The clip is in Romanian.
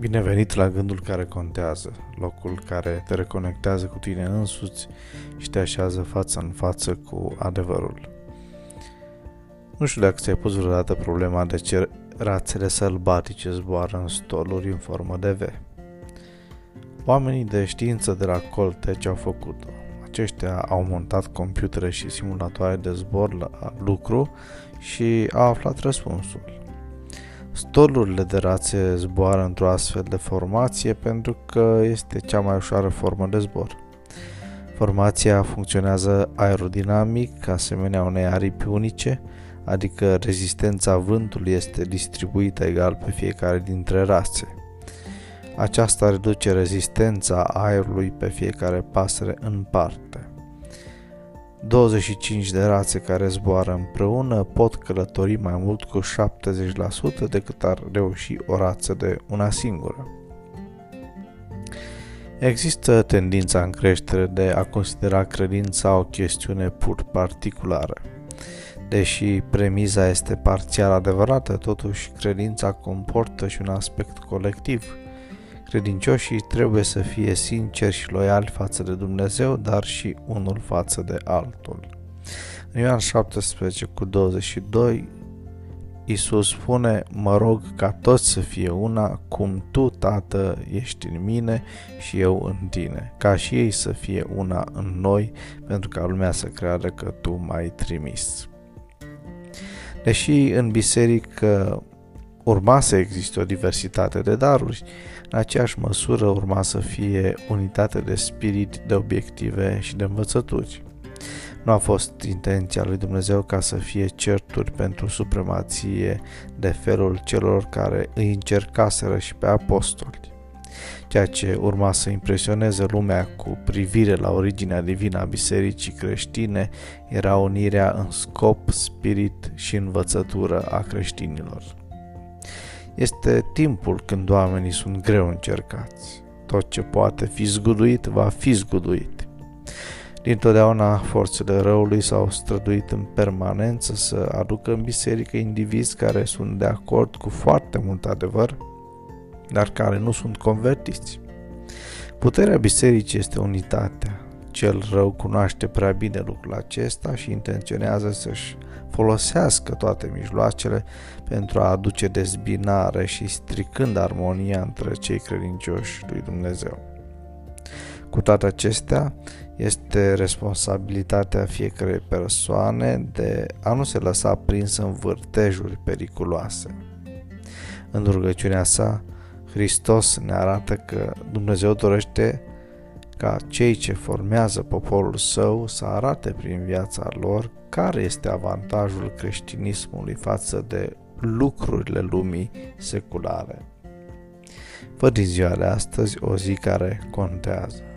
Bine venit la gândul care contează, locul care te reconectează cu tine însuți și te așează față în față cu adevărul. Nu știu dacă ți-ai pus vreodată problema de ce rațele sălbatice zboară în stoluri în formă de V. Oamenii de știință de la Colte ce au făcut-o? Aceștia au montat computere și simulatoare de zbor la lucru și au aflat răspunsul Stolurile de rațe zboară într-o astfel de formație pentru că este cea mai ușoară formă de zbor. Formația funcționează aerodinamic, asemenea unei aripi unice, adică rezistența vântului este distribuită egal pe fiecare dintre rațe. Aceasta reduce rezistența aerului pe fiecare pasăre în parte. 25 de rațe care zboară împreună pot călători mai mult cu 70% decât ar reuși o rață de una singură. Există tendința în creștere de a considera credința o chestiune pur particulară. Deși premiza este parțial adevărată, totuși credința comportă și un aspect colectiv – Credincioșii trebuie să fie sinceri și loiali față de Dumnezeu, dar și unul față de altul. În Ioan 17 cu 22, Iisus spune, mă rog ca toți să fie una, cum tu, Tată, ești în mine și eu în tine, ca și ei să fie una în noi, pentru ca lumea să creadă că tu m-ai trimis. Deși în biserică urma să existe o diversitate de daruri, în aceeași măsură urma să fie unitate de spirit, de obiective și de învățături. Nu a fost intenția lui Dumnezeu ca să fie certuri pentru supremație de felul celor care îi încercaseră și pe apostoli. Ceea ce urma să impresioneze lumea cu privire la originea divină a bisericii creștine era unirea în scop, spirit și învățătură a creștinilor. Este timpul când oamenii sunt greu încercați. Tot ce poate fi zguduit va fi zguduit. Dintotdeauna forțele răului s-au străduit în permanență să aducă în biserică indivizi care sunt de acord cu foarte mult adevăr, dar care nu sunt convertiți. Puterea bisericii este unitatea. Cel rău cunoaște prea bine lucrul acesta și intenționează să-și folosească toate mijloacele pentru a aduce dezbinare și stricând armonia între cei credincioși lui Dumnezeu. Cu toate acestea, este responsabilitatea fiecarei persoane de a nu se lăsa prins în vârtejuri periculoase. În rugăciunea sa, Hristos ne arată că Dumnezeu dorește ca cei ce formează poporul său să arate prin viața lor care este avantajul creștinismului față de lucrurile lumii seculare. Văd din ziua de astăzi o zi care contează.